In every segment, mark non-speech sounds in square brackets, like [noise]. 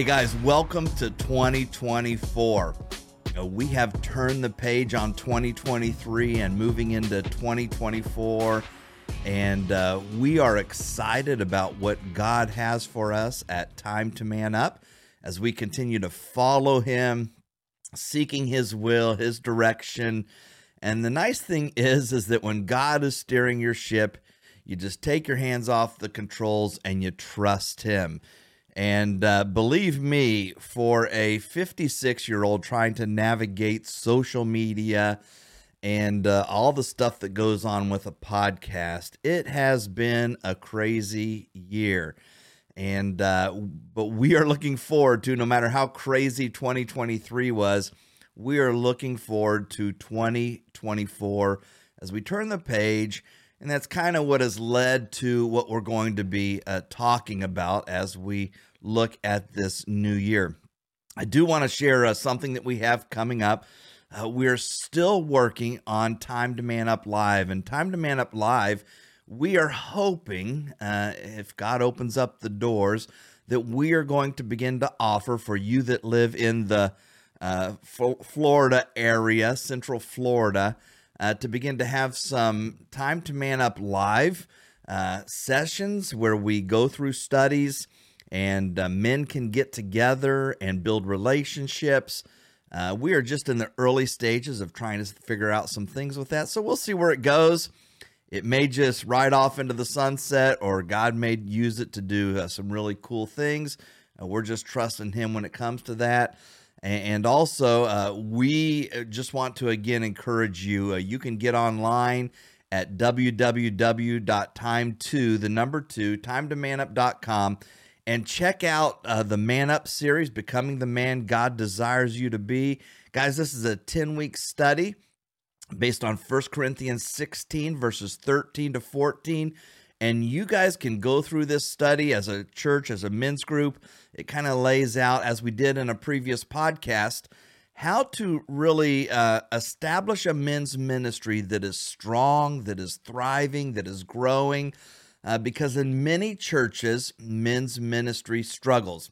Hey guys, welcome to 2024. Uh, we have turned the page on 2023 and moving into 2024. And uh, we are excited about what God has for us at Time to Man Up as we continue to follow Him, seeking His will, His direction. And the nice thing is, is that when God is steering your ship, you just take your hands off the controls and you trust Him. And uh, believe me, for a 56 year old trying to navigate social media and uh, all the stuff that goes on with a podcast, it has been a crazy year. And, uh, but we are looking forward to, no matter how crazy 2023 was, we are looking forward to 2024 as we turn the page and that's kind of what has led to what we're going to be uh, talking about as we look at this new year. I do want to share uh, something that we have coming up. Uh, we're still working on Time to Man Up Live. And Time to Man Up Live, we are hoping, uh, if God opens up the doors, that we are going to begin to offer for you that live in the uh, Florida area, Central Florida uh, to begin to have some time to man up live uh, sessions where we go through studies and uh, men can get together and build relationships. Uh, we are just in the early stages of trying to figure out some things with that. So we'll see where it goes. It may just ride off into the sunset, or God may use it to do uh, some really cool things. Uh, we're just trusting Him when it comes to that. And also, uh, we uh, just want to again encourage you. You can get online at www.time2, the number two, time2manup.com, and check out uh, the Man Up series, Becoming the Man God Desires You to Be. Guys, this is a 10 week study based on 1 Corinthians 16, verses 13 to 14. And you guys can go through this study as a church, as a men's group. It kind of lays out, as we did in a previous podcast, how to really uh, establish a men's ministry that is strong, that is thriving, that is growing. Uh, because in many churches, men's ministry struggles.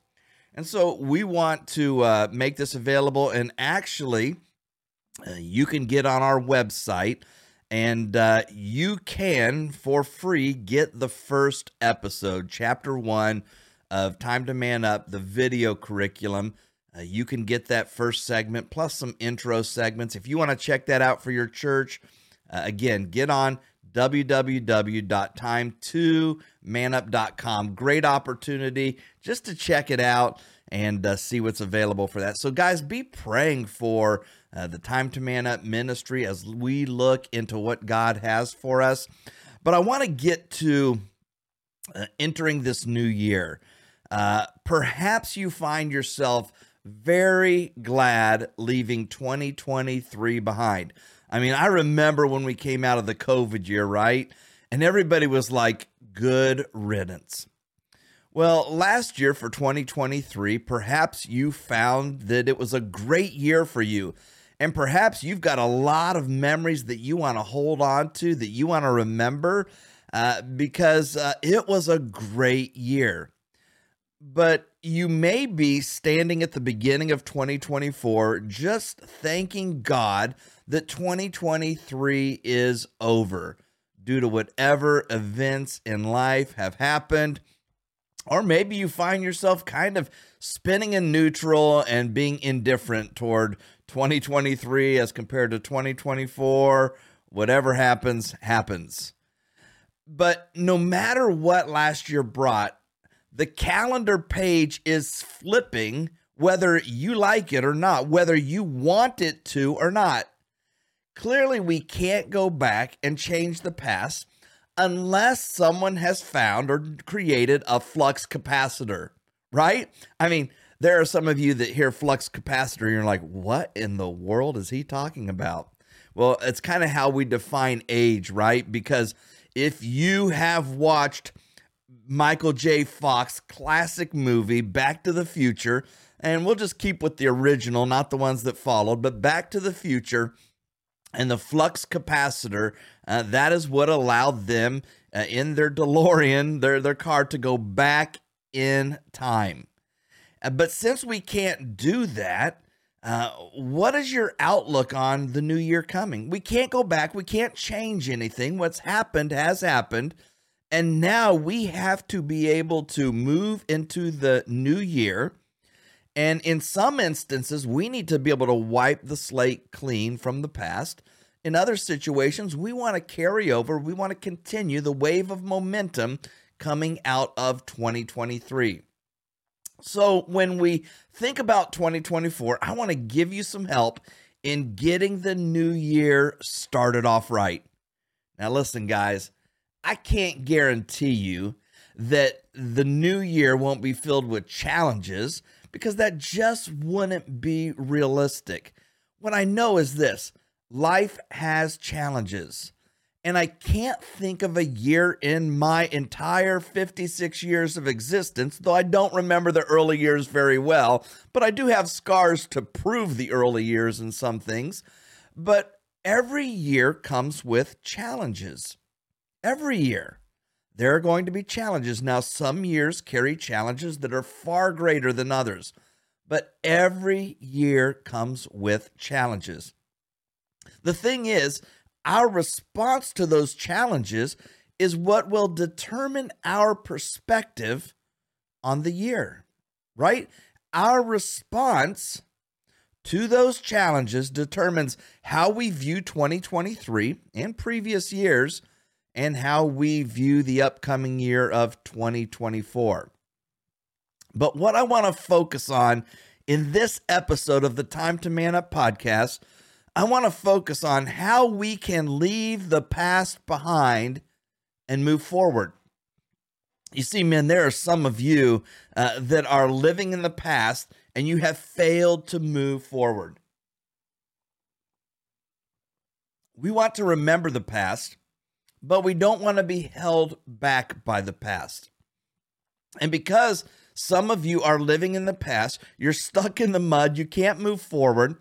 And so we want to uh, make this available. And actually, uh, you can get on our website and uh, you can for free get the first episode chapter one of time to man up the video curriculum uh, you can get that first segment plus some intro segments if you want to check that out for your church uh, again get on www.time2manup.com great opportunity just to check it out and uh, see what's available for that so guys be praying for uh, the Time to Man Up ministry as we look into what God has for us. But I want to get to uh, entering this new year. Uh, perhaps you find yourself very glad leaving 2023 behind. I mean, I remember when we came out of the COVID year, right? And everybody was like, good riddance. Well, last year for 2023, perhaps you found that it was a great year for you. And perhaps you've got a lot of memories that you want to hold on to, that you want to remember, uh, because uh, it was a great year. But you may be standing at the beginning of 2024 just thanking God that 2023 is over due to whatever events in life have happened. Or maybe you find yourself kind of spinning in neutral and being indifferent toward 2023 as compared to 2024. Whatever happens, happens. But no matter what last year brought, the calendar page is flipping whether you like it or not, whether you want it to or not. Clearly, we can't go back and change the past unless someone has found or created a flux capacitor, right? I mean, there are some of you that hear flux capacitor and you're like, what in the world is he talking about? Well, it's kind of how we define age, right? Because if you have watched Michael J. Fox classic movie Back to the Future, and we'll just keep with the original, not the ones that followed, but Back to the Future and the flux capacitor, uh, that is what allowed them uh, in their DeLorean, their, their car, to go back in time. Uh, But since we can't do that, uh, what is your outlook on the new year coming? We can't go back. We can't change anything. What's happened has happened. And now we have to be able to move into the new year. And in some instances, we need to be able to wipe the slate clean from the past. In other situations, we want to carry over, we want to continue the wave of momentum coming out of 2023. So, when we think about 2024, I want to give you some help in getting the new year started off right. Now, listen, guys, I can't guarantee you that the new year won't be filled with challenges because that just wouldn't be realistic. What I know is this life has challenges. And I can't think of a year in my entire 56 years of existence, though I don't remember the early years very well, but I do have scars to prove the early years in some things. But every year comes with challenges. Every year. There are going to be challenges. Now, some years carry challenges that are far greater than others, but every year comes with challenges. The thing is, our response to those challenges is what will determine our perspective on the year, right? Our response to those challenges determines how we view 2023 and previous years and how we view the upcoming year of 2024. But what I want to focus on in this episode of the Time to Man Up podcast, I want to focus on how we can leave the past behind and move forward. You see, men, there are some of you uh, that are living in the past and you have failed to move forward. We want to remember the past, but we don't want to be held back by the past. And because some of you are living in the past, you're stuck in the mud, you can't move forward,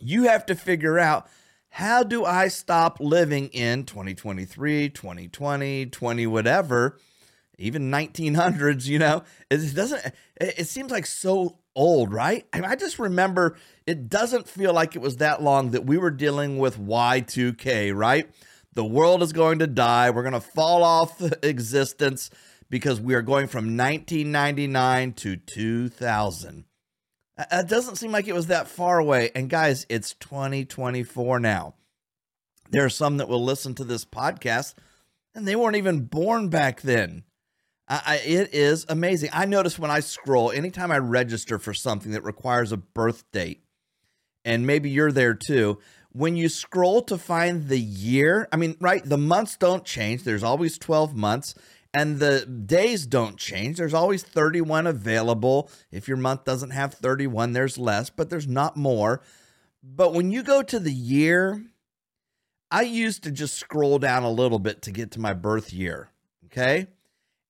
you have to figure out how do I stop living in 2023, 2020, 20, whatever, even 1900s, you know? It doesn't, it seems like so old, right? And I just remember it doesn't feel like it was that long that we were dealing with Y2K, right? The world is going to die. We're going to fall off [laughs] existence because we are going from 1999 to 2000. Uh, uh, it doesn't seem like it was that far away. And guys, it's 2024 now. There are some that will listen to this podcast and they weren't even born back then. I, it is amazing. I notice when I scroll, anytime I register for something that requires a birth date, and maybe you're there too, when you scroll to find the year, I mean, right, the months don't change. There's always 12 months, and the days don't change. There's always 31 available. If your month doesn't have 31, there's less, but there's not more. But when you go to the year, I used to just scroll down a little bit to get to my birth year. Okay.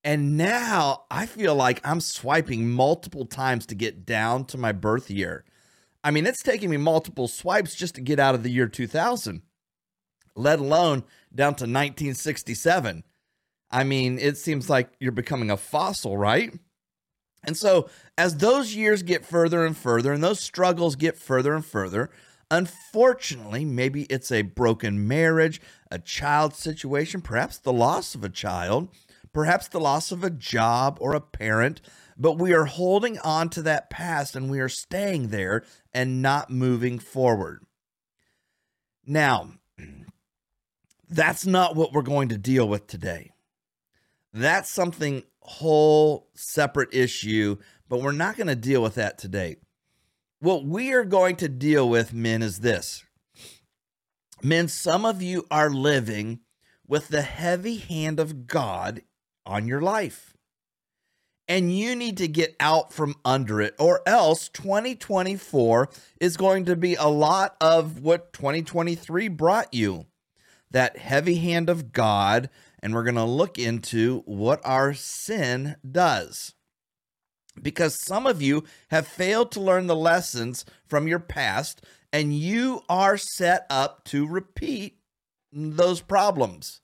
And now I feel like I'm swiping multiple times to get down to my birth year. I mean, it's taking me multiple swipes just to get out of the year 2000, let alone down to 1967. I mean, it seems like you're becoming a fossil, right? And so, as those years get further and further, and those struggles get further and further, unfortunately, maybe it's a broken marriage, a child situation, perhaps the loss of a child perhaps the loss of a job or a parent, but we are holding on to that past and we are staying there and not moving forward. Now, that's not what we're going to deal with today. That's something whole separate issue, but we're not going to deal with that today. What we are going to deal with, men, is this. Men, some of you are living with the heavy hand of God on your life. And you need to get out from under it, or else 2024 is going to be a lot of what 2023 brought you that heavy hand of God. And we're going to look into what our sin does. Because some of you have failed to learn the lessons from your past, and you are set up to repeat those problems.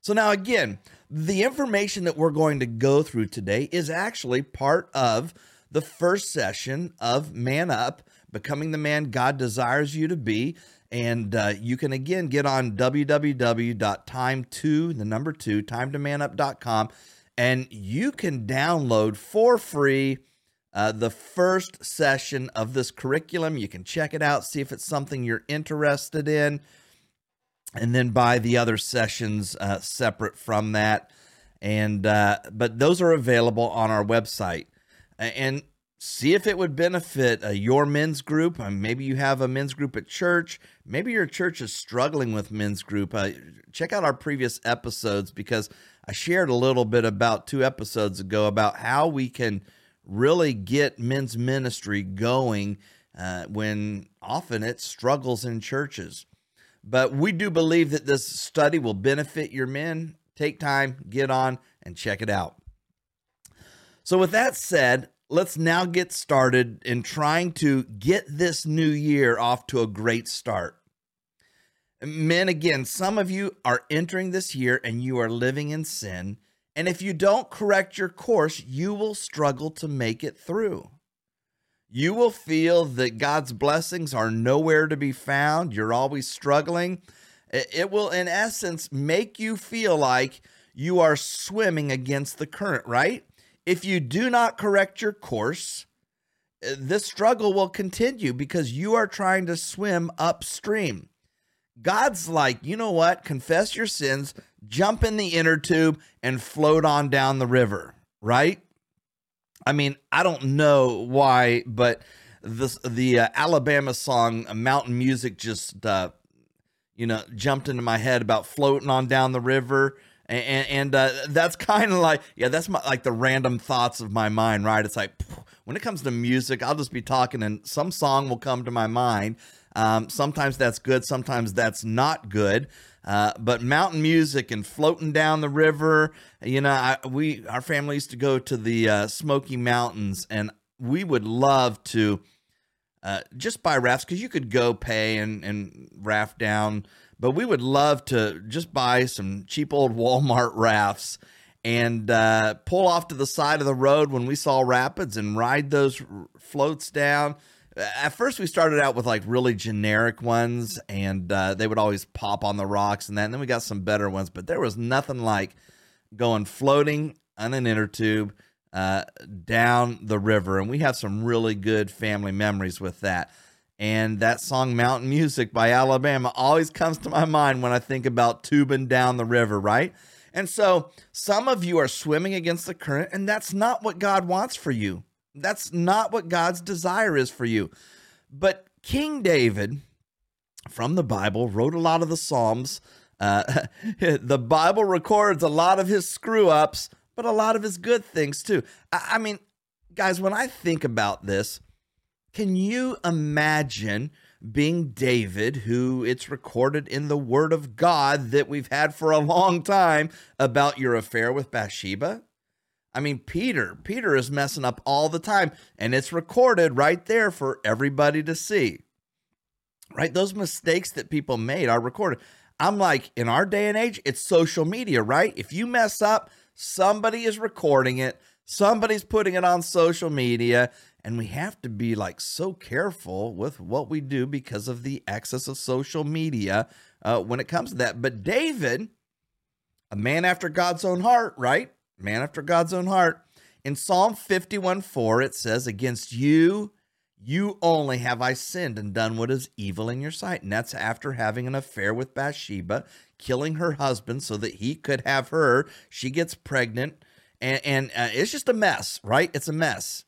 So, now again, the information that we're going to go through today is actually part of the first session of Man Up, becoming the man God desires you to be. And uh, you can again get on www.time2, the number two, time2manup.com, and you can download for free uh, the first session of this curriculum. You can check it out, see if it's something you're interested in, and then buy the other sessions uh, separate from that. And uh, but those are available on our website, and see if it would benefit uh, your men's group. Uh, maybe you have a men's group at church. Maybe your church is struggling with men's group. Uh, check out our previous episodes because I shared a little bit about two episodes ago about how we can really get men's ministry going uh, when often it struggles in churches. But we do believe that this study will benefit your men. Take time, get on, and check it out. So, with that said, let's now get started in trying to get this new year off to a great start. Men, again, some of you are entering this year and you are living in sin and if you don't correct your course, you will struggle to make it through. You will feel that God's blessings are nowhere to be found. You're always struggling. It will, in essence, make you feel like you are swimming against the current, right? If you do not correct your course, this struggle will continue because you are trying to swim upstream. God's like, you know what? Confess your sins, jump in the inner tube, and float on down the river, right? I mean, I don't know why, but this the uh, Alabama song uh, "Mountain Music" just uh, you know jumped into my head about floating on down the river, and and uh, that's kind of like yeah, that's my like the random thoughts of my mind, right? It's like when it comes to music, I'll just be talking, and some song will come to my mind um, sometimes that's good, sometimes that's not good. Uh, but mountain music and floating down the river, you know, I, we our family used to go to the uh, Smoky Mountains, and we would love to uh, just buy rafts because you could go pay and and raft down, but we would love to just buy some cheap old [laughs] Walmart rafts and uh, pull off to the side of the road when we saw rapids and ride those floats down at first we started out with like really generic ones and uh, they would always pop on the rocks and that and then we got some better ones but there was nothing like going floating on an inner tube uh, down the river and we have some really good family memories with that. And that song mountain music by alabama always comes to my mind when i think about tubing down the river right? And so some of you are swimming against the current and that's not what god wants for you that's not what God's desire is for you. But King David from the Bible wrote a lot of the Psalms. Uh, [laughs] the Bible records a lot of his screw ups, but a lot of his good things too. I, I mean, guys, when I think about this, can you imagine being David, who it's recorded in the Word of God that we've had for a long time about your affair with Bathsheba? I mean, Peter, Peter is messing up all the time, and it's recorded right there for everybody to see. Right? Those mistakes that people made are recorded. I'm like, in our day and age, it's social media, right? If you mess up, somebody is recording it, somebody's putting it on social media, and we have to be like so careful with what we do because of the access of social media uh, when it comes to that. But David, a man after God's own heart, right? Man after God's own heart. In Psalm 51 4, it says, Against you, you only have I sinned and done what is evil in your sight. And that's after having an affair with Bathsheba, killing her husband so that he could have her. She gets pregnant, and, and uh, it's just a mess, right? It's a mess.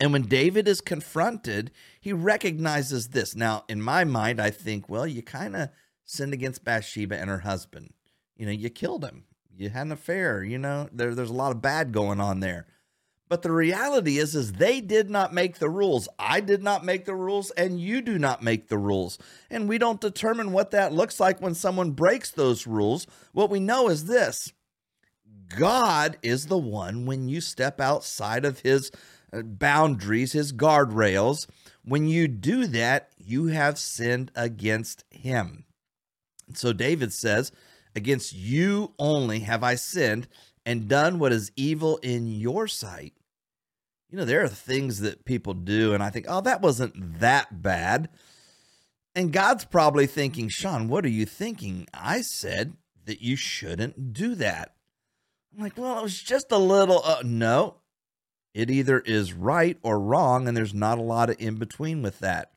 And when David is confronted, he recognizes this. Now, in my mind, I think, well, you kind of sinned against Bathsheba and her husband. You know, you killed him you had an affair, you know, there, there's a lot of bad going on there. But the reality is, is they did not make the rules. I did not make the rules, and you do not make the rules. And we don't determine what that looks like when someone breaks those rules. What we know is this God is the one when you step outside of his uh, boundaries, his guardrails. When you do that, you have sinned against him. So David says, Against you only have I sinned and done what is evil in your sight. you know, there are things that people do, and I think, oh, that wasn't that bad. And God's probably thinking, Shawn, what are you thinking? I said that you shouldn't do that. I'm like, well, it was just a little. Uh, no, it either is right or wrong, and there's not a lot of in between with that.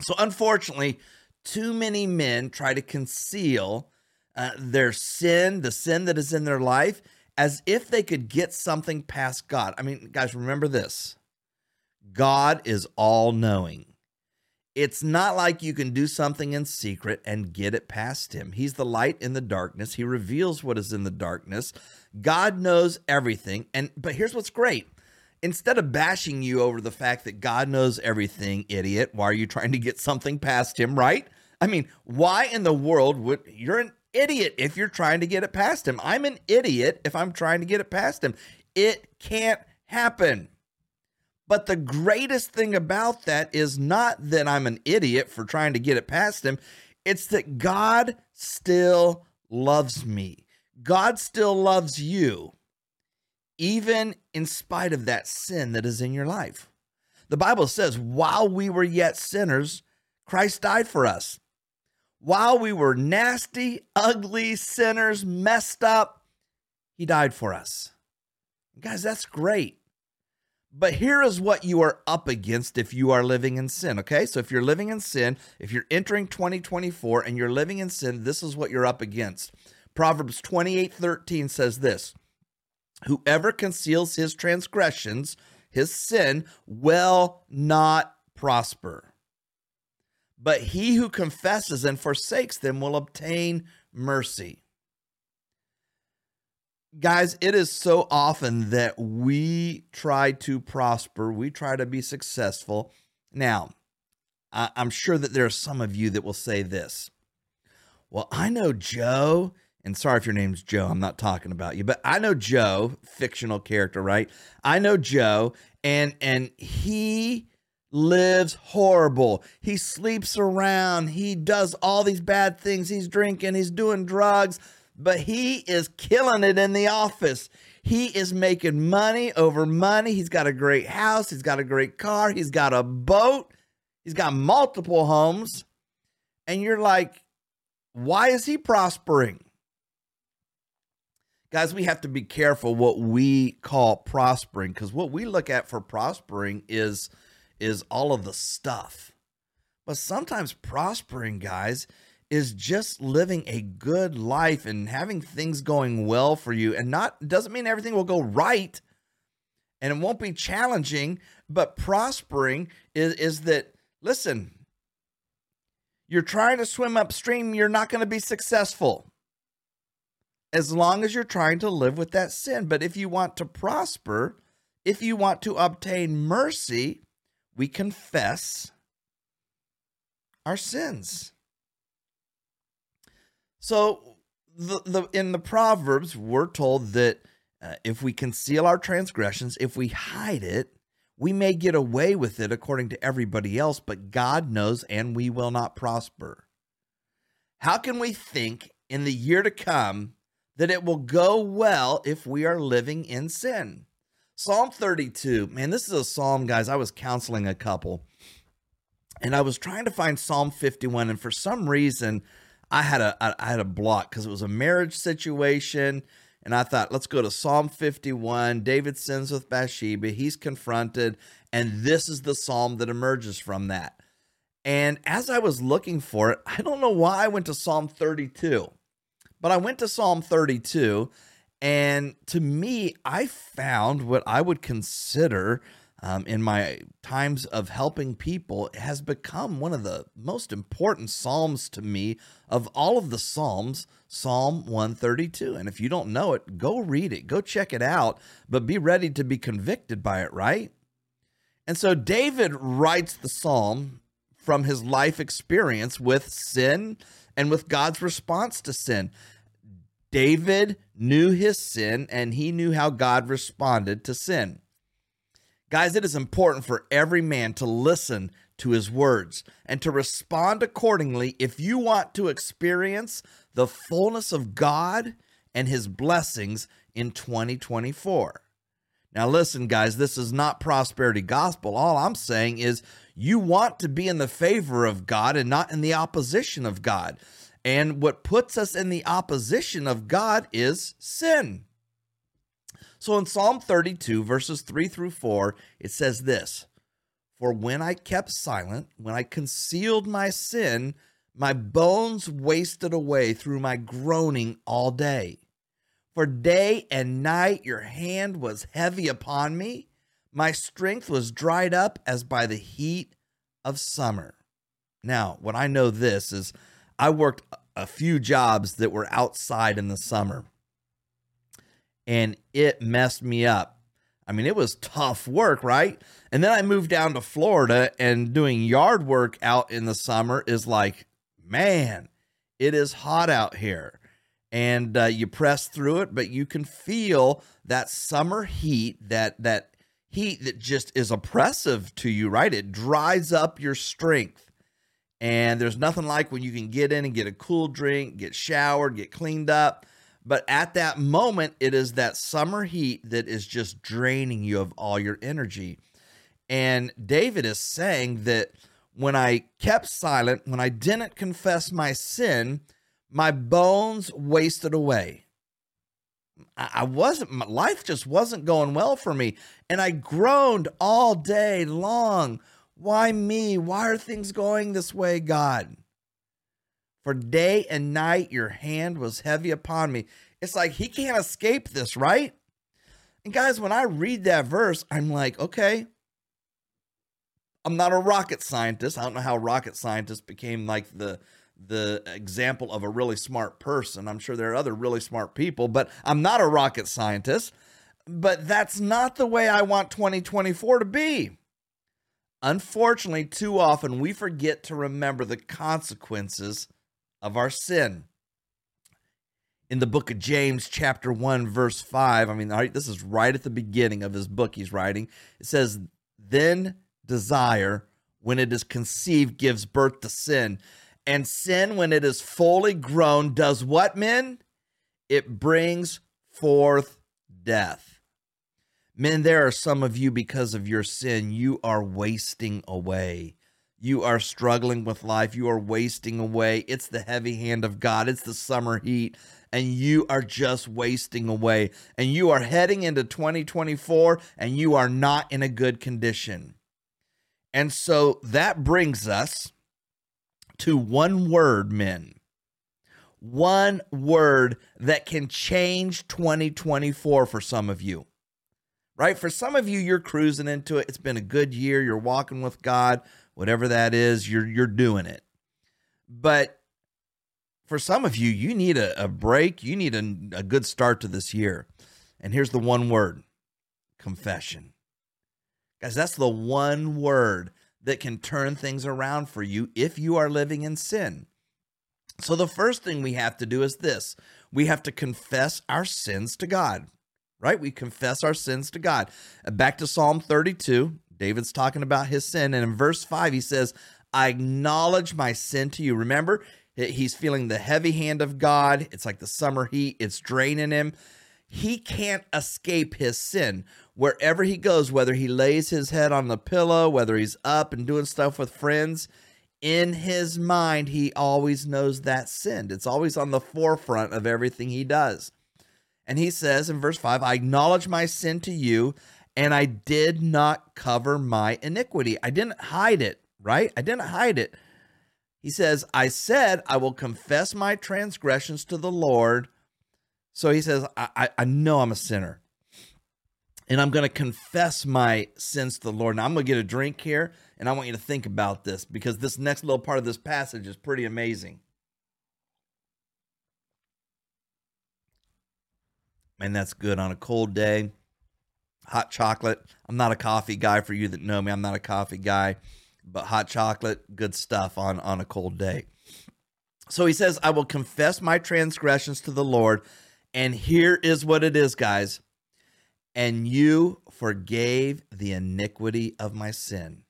So, unfortunately, too many men try to conceal uh, their sin, the sin that is in their life, as if they could get something past God. I mean, guys, remember this God is all knowing. It's not like you can do something in secret and get it past him. He's the light in the darkness. He reveals what is in the darkness. God knows everything. And but here's what's great. Instead of bashing you over the fact that God knows everything, idiot, why are you trying to get something past him, right? I mean, why in the world would you're an idiot if you're trying to get it past him? I'm an idiot if I'm trying to get it past him. It can't happen. But the greatest thing about that is not that I'm an idiot for trying to get it past him, it's that God still loves me. God still loves you, even in spite of that sin that is in your life. The Bible says, while we were yet sinners, Christ died for us. While we were nasty, ugly sinners, messed up, he died for us. Guys, that's great. But here is what you are up against if you are living in sin, okay? So if you're living in sin, if you're entering 2024 and you're living in sin, this is what you're up against. Proverbs 28:13 says this: Whoever conceals his transgressions, his sin, will not prosper. But he who confesses and forsakes them will obtain mercy guys, it is so often that we try to prosper, we try to be successful. Now, I- am sure that there are some of you that will say this. Well, I know Joe, and sorry if your name's Joe, I'm not talking about you, but I know Joe, fictional character, right? I know Joe, and and he lives horrible. He sleeps around. He does all these bad things. He's drinking, he's doing drugs but he is killing it in the office. He is making money over money. He's got a great house. He's got a great car. He's got a boat. He's got multiple homes. And you're like, why is he prospering? Guys, we have to be careful what we call prospering because what we look at for prospering is is all of the stuff. But sometimes prospering, guys, is just living a good life and having things going well for you. And not doesn't mean everything will go right and it won't be challenging but prospering is is that listen you're trying to swim upstream you're not going to be successful. As long as you're trying to live with that sin. But if you want to prosper if you want to obtain mercy we confess our sins so the, the in the proverbs we're told that uh, if we conceal our transgressions, if we hide it, we may get away with it according to everybody else, but God knows and we will not prosper. How can we think in the year to come that it will go well if we are living in sin? Psalm 32, man, this is a psalm, guys. I was counseling a couple and I was trying to find Psalm 51, and for some reason, I had a I had a block because it was a marriage situation, and I thought, let's go to Psalm 51. David sins with Bathsheba. He's confronted, and this is the psalm that emerges from that. And as I was looking for it, I don't know why I went to Psalm 32, but I went to Psalm 32, and to me, I found what I would consider um, in my times of helping people has become one of the most important Psalms to me of all of the Psalms, Psalm 132. And if you don't know it, go read it, go check it out, but be ready to be convicted by it, right? And so David writes the Psalm from his life experience with sin and with God's response to sin. David knew his sin and he knew how God responded to sin. Guys, it is important for every man to listen to his words and to respond accordingly if you want to experience the fullness of God and his blessings in 2024. Now, listen, guys, this is not prosperity gospel. All I'm saying is you want to be in the favor of God and not in the opposition of God. And what puts us in the opposition of God is sin. So in Psalm 32, verses 3 through 4, it says this For when I kept silent, when I concealed my sin, my bones wasted away through my groaning all day. For day and night your hand was heavy upon me. My strength was dried up as by the heat of summer. Now, what I know this is I worked a few jobs that were outside in the summer and it messed me up. I mean, it was tough work, right? And then I moved down to Florida and doing yard work out in the summer is like, man, it is hot out here. And uh, you press through it, but you can feel that summer heat, that that heat that just is oppressive to you, right? It dries up your strength. And there's nothing like when you can get in and get a cool drink, get showered, get cleaned up. But at that moment, it is that summer heat that is just draining you of all your energy. And David is saying that when I kept silent, when I didn't confess my sin, my bones wasted away. I wasn't, my life just wasn't going well for me. And I groaned all day long. Why me? Why are things going this way, God? For day and night your hand was heavy upon me. It's like he can't escape this, right? And guys, when I read that verse, I'm like, okay, I'm not a rocket scientist. I don't know how rocket scientists became like the the example of a really smart person. I'm sure there are other really smart people, but I'm not a rocket scientist. But that's not the way I want 2024 to be. Unfortunately, too often we forget to remember the consequences of our sin. In the book of James, chapter 1, verse 5, I mean, this is right at the beginning of his book he's writing. It says, Then desire, when it is conceived, gives birth to sin and sin, when it is fully grown, does what, men? It brings forth death. Men, there are some of you because of your sin, you are wasting away. You are struggling with life. You are wasting away. It's the heavy hand of God, it's the summer heat, and you are just wasting away. And you are heading into 2024 and you are not in a good condition. And so that brings us to one word, men. One word that can change 2024 for some of you. Right? For some of you, you're cruising into it. It's been a good year. You're walking with God, whatever that is, you're you're doing it. But for some of you, you need a, a break. You need a, a good start to this year. And here's the one word confession. Guys, that's the one word that can turn things around for you if you are living in sin. So, the first thing we have to do is this we have to confess our sins to God, right? We confess our sins to God. Uh, back to Psalm 32, David's talking about his sin. And in verse 5, he says, I acknowledge my sin to you. Remember, he's feeling the heavy hand of God. It's like the summer heat, it's draining him. He can't escape his sin wherever he goes, whether he lays his head on the pillow, whether he's up and doing stuff with friends, in his mind, he always knows that sin. It's always on the forefront of everything he does. And he says in verse 5 I acknowledge my sin to you, and I did not cover my iniquity. I didn't hide it, right? I didn't hide it. He says, I said, I will confess my transgressions to the Lord. So he says, I, I, I know I'm a sinner and I'm going to confess my sins to the Lord. Now, I'm going to get a drink here, and I want you to think about this because this next little part of this passage is pretty amazing. Man, that's good on a cold day. Hot chocolate. I'm not a coffee guy for you that know me. I'm not a coffee guy, but hot chocolate, good stuff on, on a cold day. So he says, I will confess my transgressions to the Lord. And here is what it is, guys and you forgave the iniquity of my sin.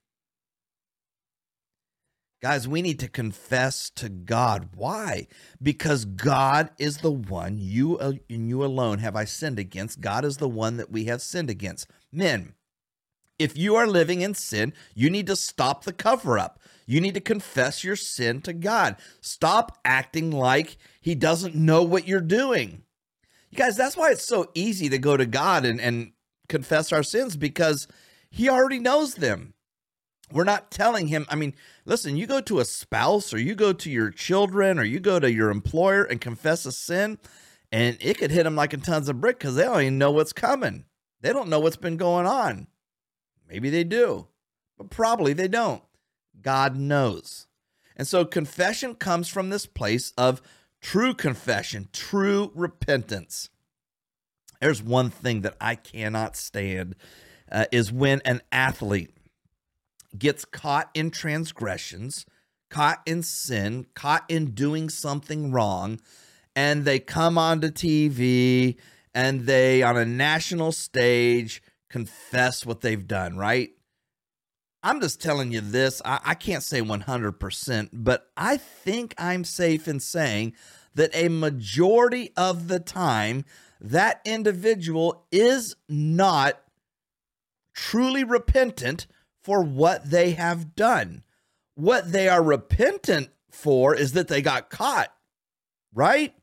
Guys, we need to confess to God. Why? Because God is the one, you uh, and you alone have I sinned against. God is the one that we have sinned against. Men, if you are living in sin, you need to stop the cover up. You need to confess your sin to God. Stop acting like He doesn't know what you're doing. You guys, that's why it's so easy to go to God and, and confess our sins because He already knows them. We're not telling him. I mean, listen, you go to a spouse or you go to your children or you go to your employer and confess a sin, and it could hit them like a tons of brick because they don't even know what's coming. They don't know what's been going on. Maybe they do, but probably they don't. God knows. And so confession comes from this place of true confession, true repentance. There's one thing that I cannot stand uh, is when an athlete gets caught in transgressions, caught in sin, caught in doing something wrong, and they come onto TV and they, on a national stage, confess what they've done, right? I'm just telling you this. I, I, can't say 100%, but I think I'm safe in saying that a majority of the time, that individual is not truly repentant for what they have done. What they are repentant for is that they got caught, right?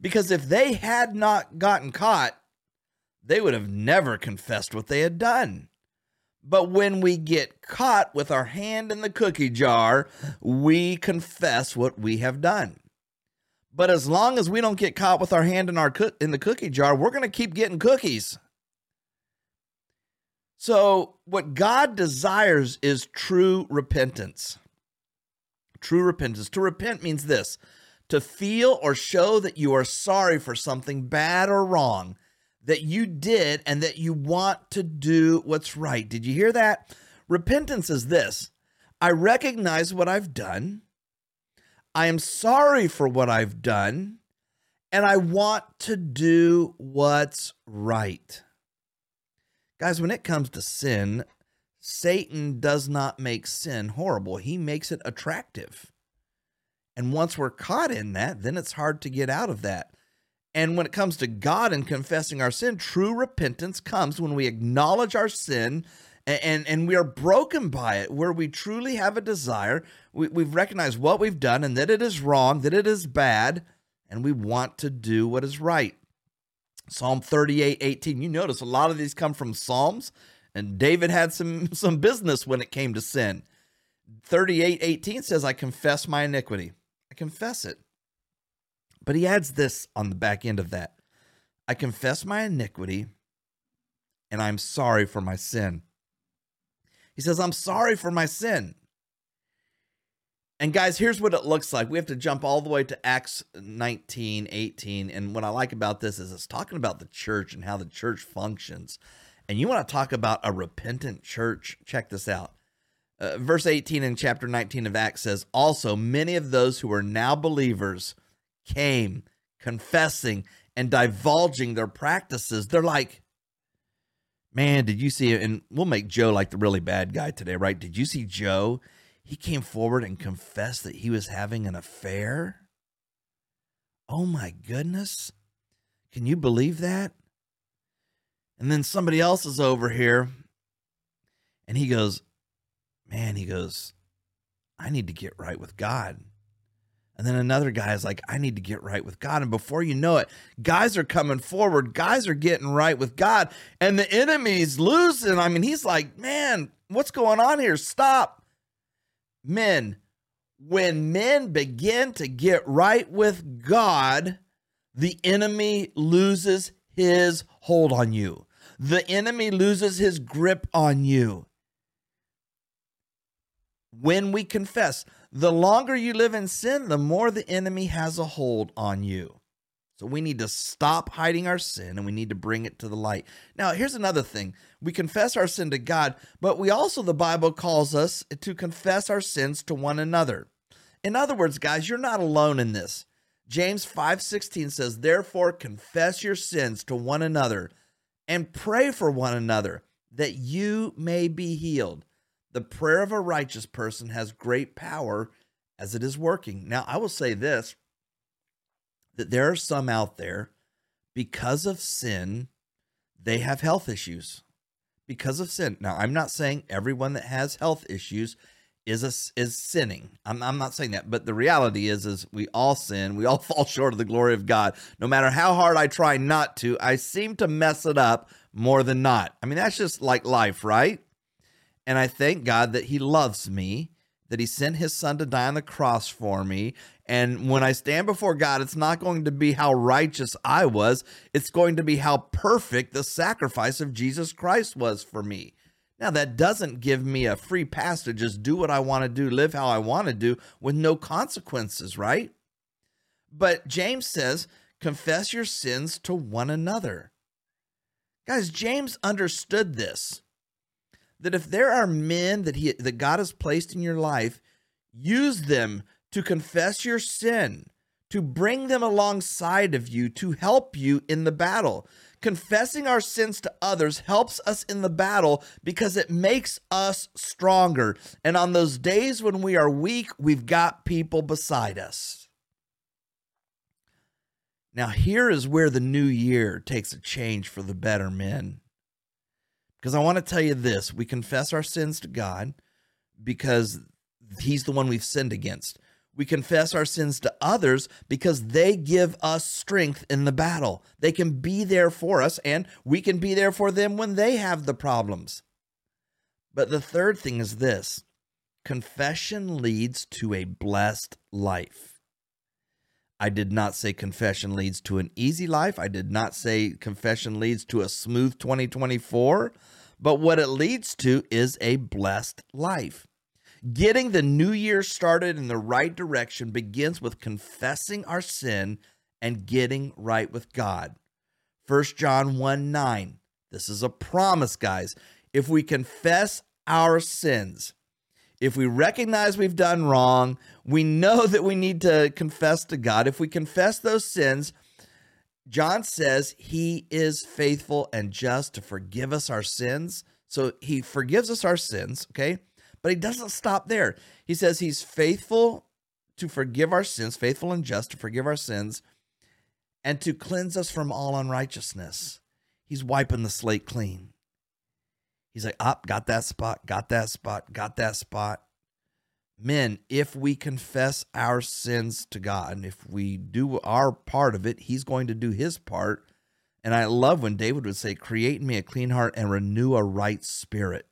Because if they had not gotten caught, they would have never confessed what they had done. But when we get caught with our hand in the cookie jar, we confess what we have done. But as long as we don't get caught with our hand in our co- in the cookie jar, we're going to keep getting cookies. So, what God desires is true repentance. True repentance. To repent means this to feel or show that you are sorry for something bad or wrong that you did and that you want to do what's right. Did you hear that? Repentance is this I recognize what I've done, I am sorry for what I've done, and I want to do what's right. Guys, when it comes to sin, Satan does not make sin horrible, he makes it attractive. And once we're caught in that, then it's hard to get out of that. And when it comes to God and confessing our sin, true repentance comes when we acknowledge our sin and, and, and we are broken by it, where we truly have a desire. We, we've recognized what we've done and that it is wrong, that it is bad, and we want to do what is right. Psalm 38, 18. You notice a lot of these come from Psalms, and David had some, [laughs] some business when it came to sin. 38, 18 says, I confess my iniquity. I confess it. But he adds this on the back end of that I confess my iniquity, and I'm sorry for my sin. He says, I'm sorry for my sin. And guys, here's what it looks like. We have to jump all the way to Acts 19, 18. And what I like about this is it's talking about the church and how the church functions. And you want to talk about a repentant church? Check this out. Uh, verse 18 in chapter 19 of Acts says, Also, many of those who are now believers came confessing and divulging their practices. They're like, Man, did you see? And we'll make Joe like the really bad guy today, right? Did you see Joe? He came forward and confessed that he was having an affair. Oh my goodness. Can you believe that? And then somebody else is over here and he goes, Man, he goes, I need to get right with God. And then another guy is like, I need to get right with God. And before you know it, guys are coming forward. Guys are getting right with God. And the enemy's losing. I mean, he's like, man, what's going on here? Stop men, when men begin to get right with God, the enemy loses his hold on you. The enemy loses his grip on you. When we confess, the longer you live in sin, the more the enemy has a hold on you. So we need to stop hiding our sin and we need to bring it to the light. Now, here's another thing. We confess our sin to God, but we also, the Bible calls us to confess our sins to one another. In other words, guys, you're not alone in this. James 5:16 says, "Therefore confess your sins to one another and pray for one another that you may be healed." The prayer of a righteous person has great power as it is working. Now, I will say this that there are some out there, because of sin, they have health issues. Because of sin. Now, I'm not saying everyone that has health issues is a, is sinning. I'm, I'm not saying that, but the reality is is we all sin. We all [laughs] fall short of the glory of God. No matter how hard I try not to, I seem to mess it up more than not. I mean, that's just like life, right? And I thank God that He loves me, that He sent His Son to die on the cross for me. And when I stand before God, it's not going to be how righteous I was, it's going to be how perfect the sacrifice of Jesus Christ was for me. Now, that doesn't give me a free pass to just do what I want to do, live how I want to do with no consequences, right? But James says, confess your sins to one another. Guys, James understood this that if there are men that he that God has placed in your life, use them to confess your sin, to bring them alongside of you, to help you in the battle. Confessing our sins to others helps us in the battle because it makes us stronger. And on those days when we are weak, we've got people beside us. Now, here is where the new year takes a change for the better men. Because I want to tell you this we confess our sins to God because He's the one we've sinned against. We confess our sins to others because they give us strength in the battle. They can be there for us, and we can be there for them when they have the problems. But the third thing is this confession leads to a blessed life. I did not say confession leads to an easy life. I did not say confession leads to a smooth 2024. But what it leads to is a blessed life. Getting the new year started in the right direction begins with confessing our sin and getting right with God. 1 John 1 9. This is a promise, guys. If we confess our sins, if we recognize we've done wrong, we know that we need to confess to God. If we confess those sins, John says he is faithful and just to forgive us our sins. So he forgives us our sins, okay? But he doesn't stop there. He says he's faithful to forgive our sins, faithful and just to forgive our sins, and to cleanse us from all unrighteousness. He's wiping the slate clean. He's like, up, oh, got that spot, got that spot, got that spot. Men, if we confess our sins to God, and if we do our part of it, He's going to do His part. And I love when David would say, Create in me a clean heart and renew a right spirit.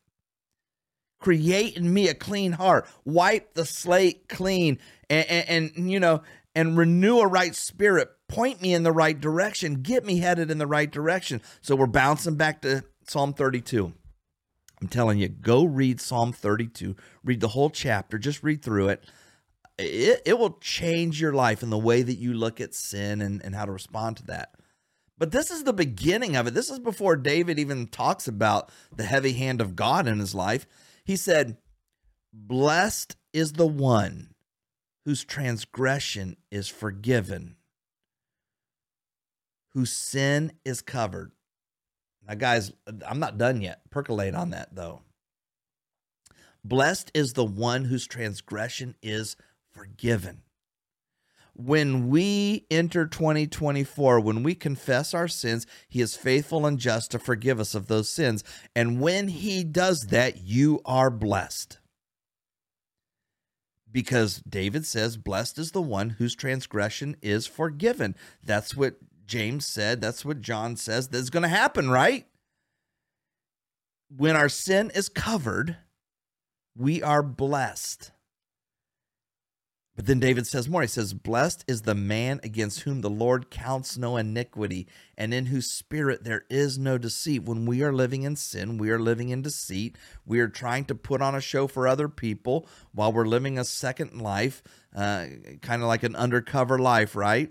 Create in me a clean heart, wipe the slate clean, and, and, and you know, and renew a right spirit. Point me in the right direction. Get me headed in the right direction. So we're bouncing back to Psalm 32. I'm telling you, go read Psalm 32. Read the whole chapter. Just read through it. It, it will change your life in the way that you look at sin and, and how to respond to that. But this is the beginning of it. This is before David even talks about the heavy hand of God in his life. He said, Blessed is the one whose transgression is forgiven, whose sin is covered. Now, guys, I'm not done yet. Percolate on that, though. Blessed is the one whose transgression is forgiven. When we enter 2024, when we confess our sins, He is faithful and just to forgive us of those sins. And when He does that, you are blessed. Because David says, Blessed is the one whose transgression is forgiven. That's what James said. That's what John says that's going to happen, right? When our sin is covered, we are blessed. But then David says more. He says, Blessed is the man against whom the Lord counts no iniquity, and in whose spirit there is no deceit. When we are living in sin, we are living in deceit. We are trying to put on a show for other people while we're living a second life, uh, kind of like an undercover life, right?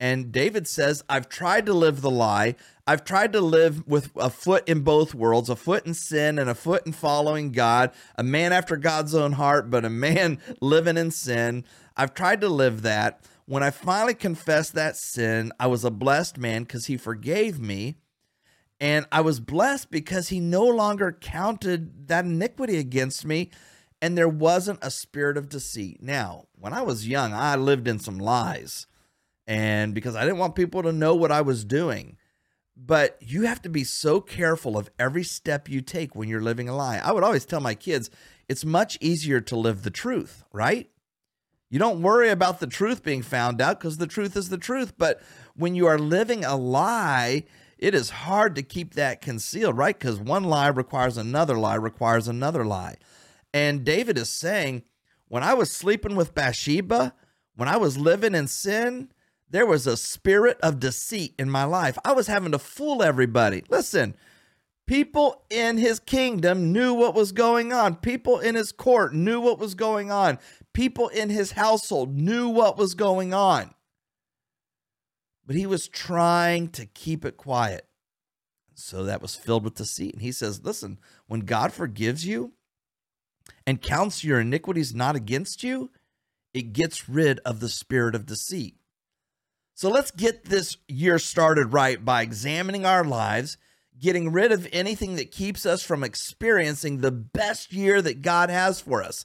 And David says, I've tried to live the lie. I've tried to live with a foot in both worlds, a foot in sin and a foot in following God, a man after God's own heart, but a man [laughs] living in sin. I've tried to live that. When I finally confessed that sin, I was a blessed man because he forgave me. And I was blessed because he no longer counted that iniquity against me, and there wasn't a spirit of deceit. Now, when I was young, I lived in some lies, and because I didn't want people to know what I was doing. But you have to be so careful of every step you take when you're living a lie. I would always tell my kids it's much easier to live the truth, right? You don't worry about the truth being found out because the truth is the truth. But when you are living a lie, it is hard to keep that concealed, right? Because one lie requires another lie, requires another lie. And David is saying, when I was sleeping with Bathsheba, when I was living in sin, there was a spirit of deceit in my life. I was having to fool everybody. Listen, people in his kingdom knew what was going on, people in his court knew what was going on people in his household knew what was going on. But he was trying to keep it quiet. So that was filled with deceit. And he says, Listen, when God forgives you and counts your iniquities not against you, it gets rid of the spirit of deceit. So let's get this year started right by examining our lives, getting rid of anything that keeps us from experiencing the best year that God has for us.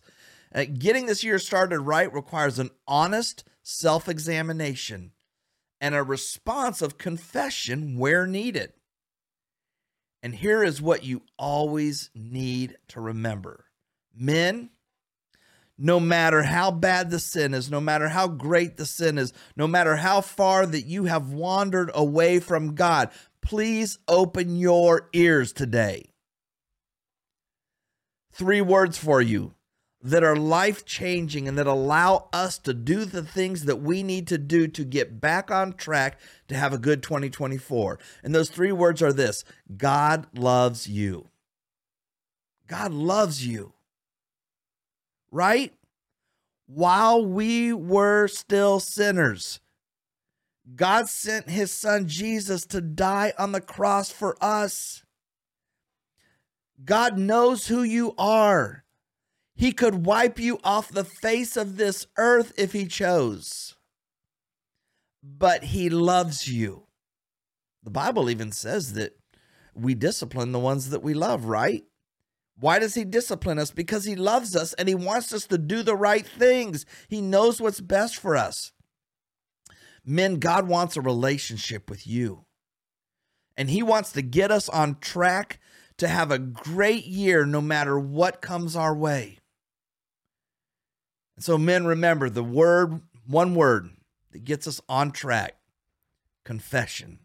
Uh, getting this year started right requires an honest self examination and a response of confession where needed. And here is what you always need to remember men, no matter how bad the sin is, no matter how great the sin is, no matter how far that you have wandered away from God, please open your ears today. Three words for you that are life changing and that allow us to do the things that we need to do to get back on track to have a good 2024. And those three words are this God loves you. God loves you. Right? While we were still sinners, God sent his son Jesus to die on the cross for us. God knows who you are. He could wipe you off the face of this earth if he chose. But he loves you. The Bible even says that we discipline the ones that we love, right? Why does he discipline us? Because he loves us and he wants us to do the right things. He knows what's best for us. Men, God wants a relationship with you. And he wants to get us on track to have a great year no matter what comes our way. And So, men, remember the word, one word that gets us on track confession.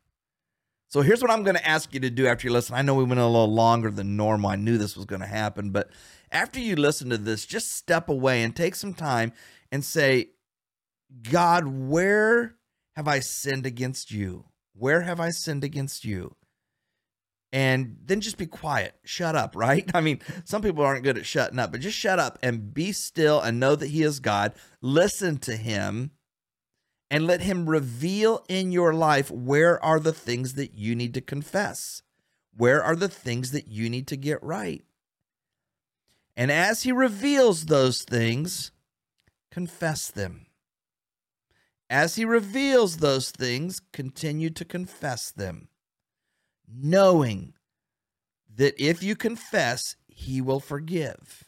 So, here's what I'm going to ask you to do after you listen. I know we went a little longer than normal. I knew this was going to happen, but after you listen to this, just step away and take some time and say, God, where have I sinned against you? Where have I sinned against you? and then just be quiet. Shut up, [laughs] right? I mean, some people aren't good at shutting up, but just shut up and be still and know that He is God. Listen to Him and let Him reveal in your life where are the things that you need to confess, where are the things that you need to get right. And as He reveals those things, confess them. As He reveals those things, continue to confess them knowing that if you confess, he will forgive,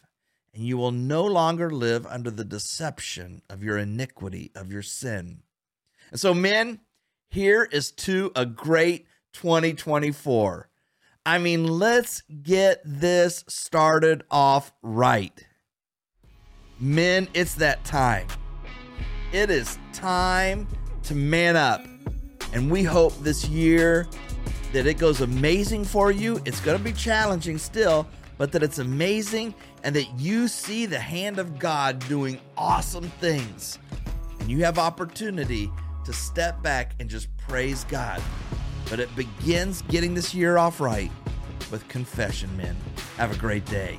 and you will no longer live under the deception of your iniquity, of your sin. And so, men, here is to a great 2024. I mean, let's get this started off right. Men, it's that time. It is time to man up. And we hope this year that it goes amazing for you. It's going to be challenging still, but that it's amazing and that you see the hand of God doing awesome things. And you have opportunity to step back and just praise God. But it begins getting this year off right with confession, men. Have a great day.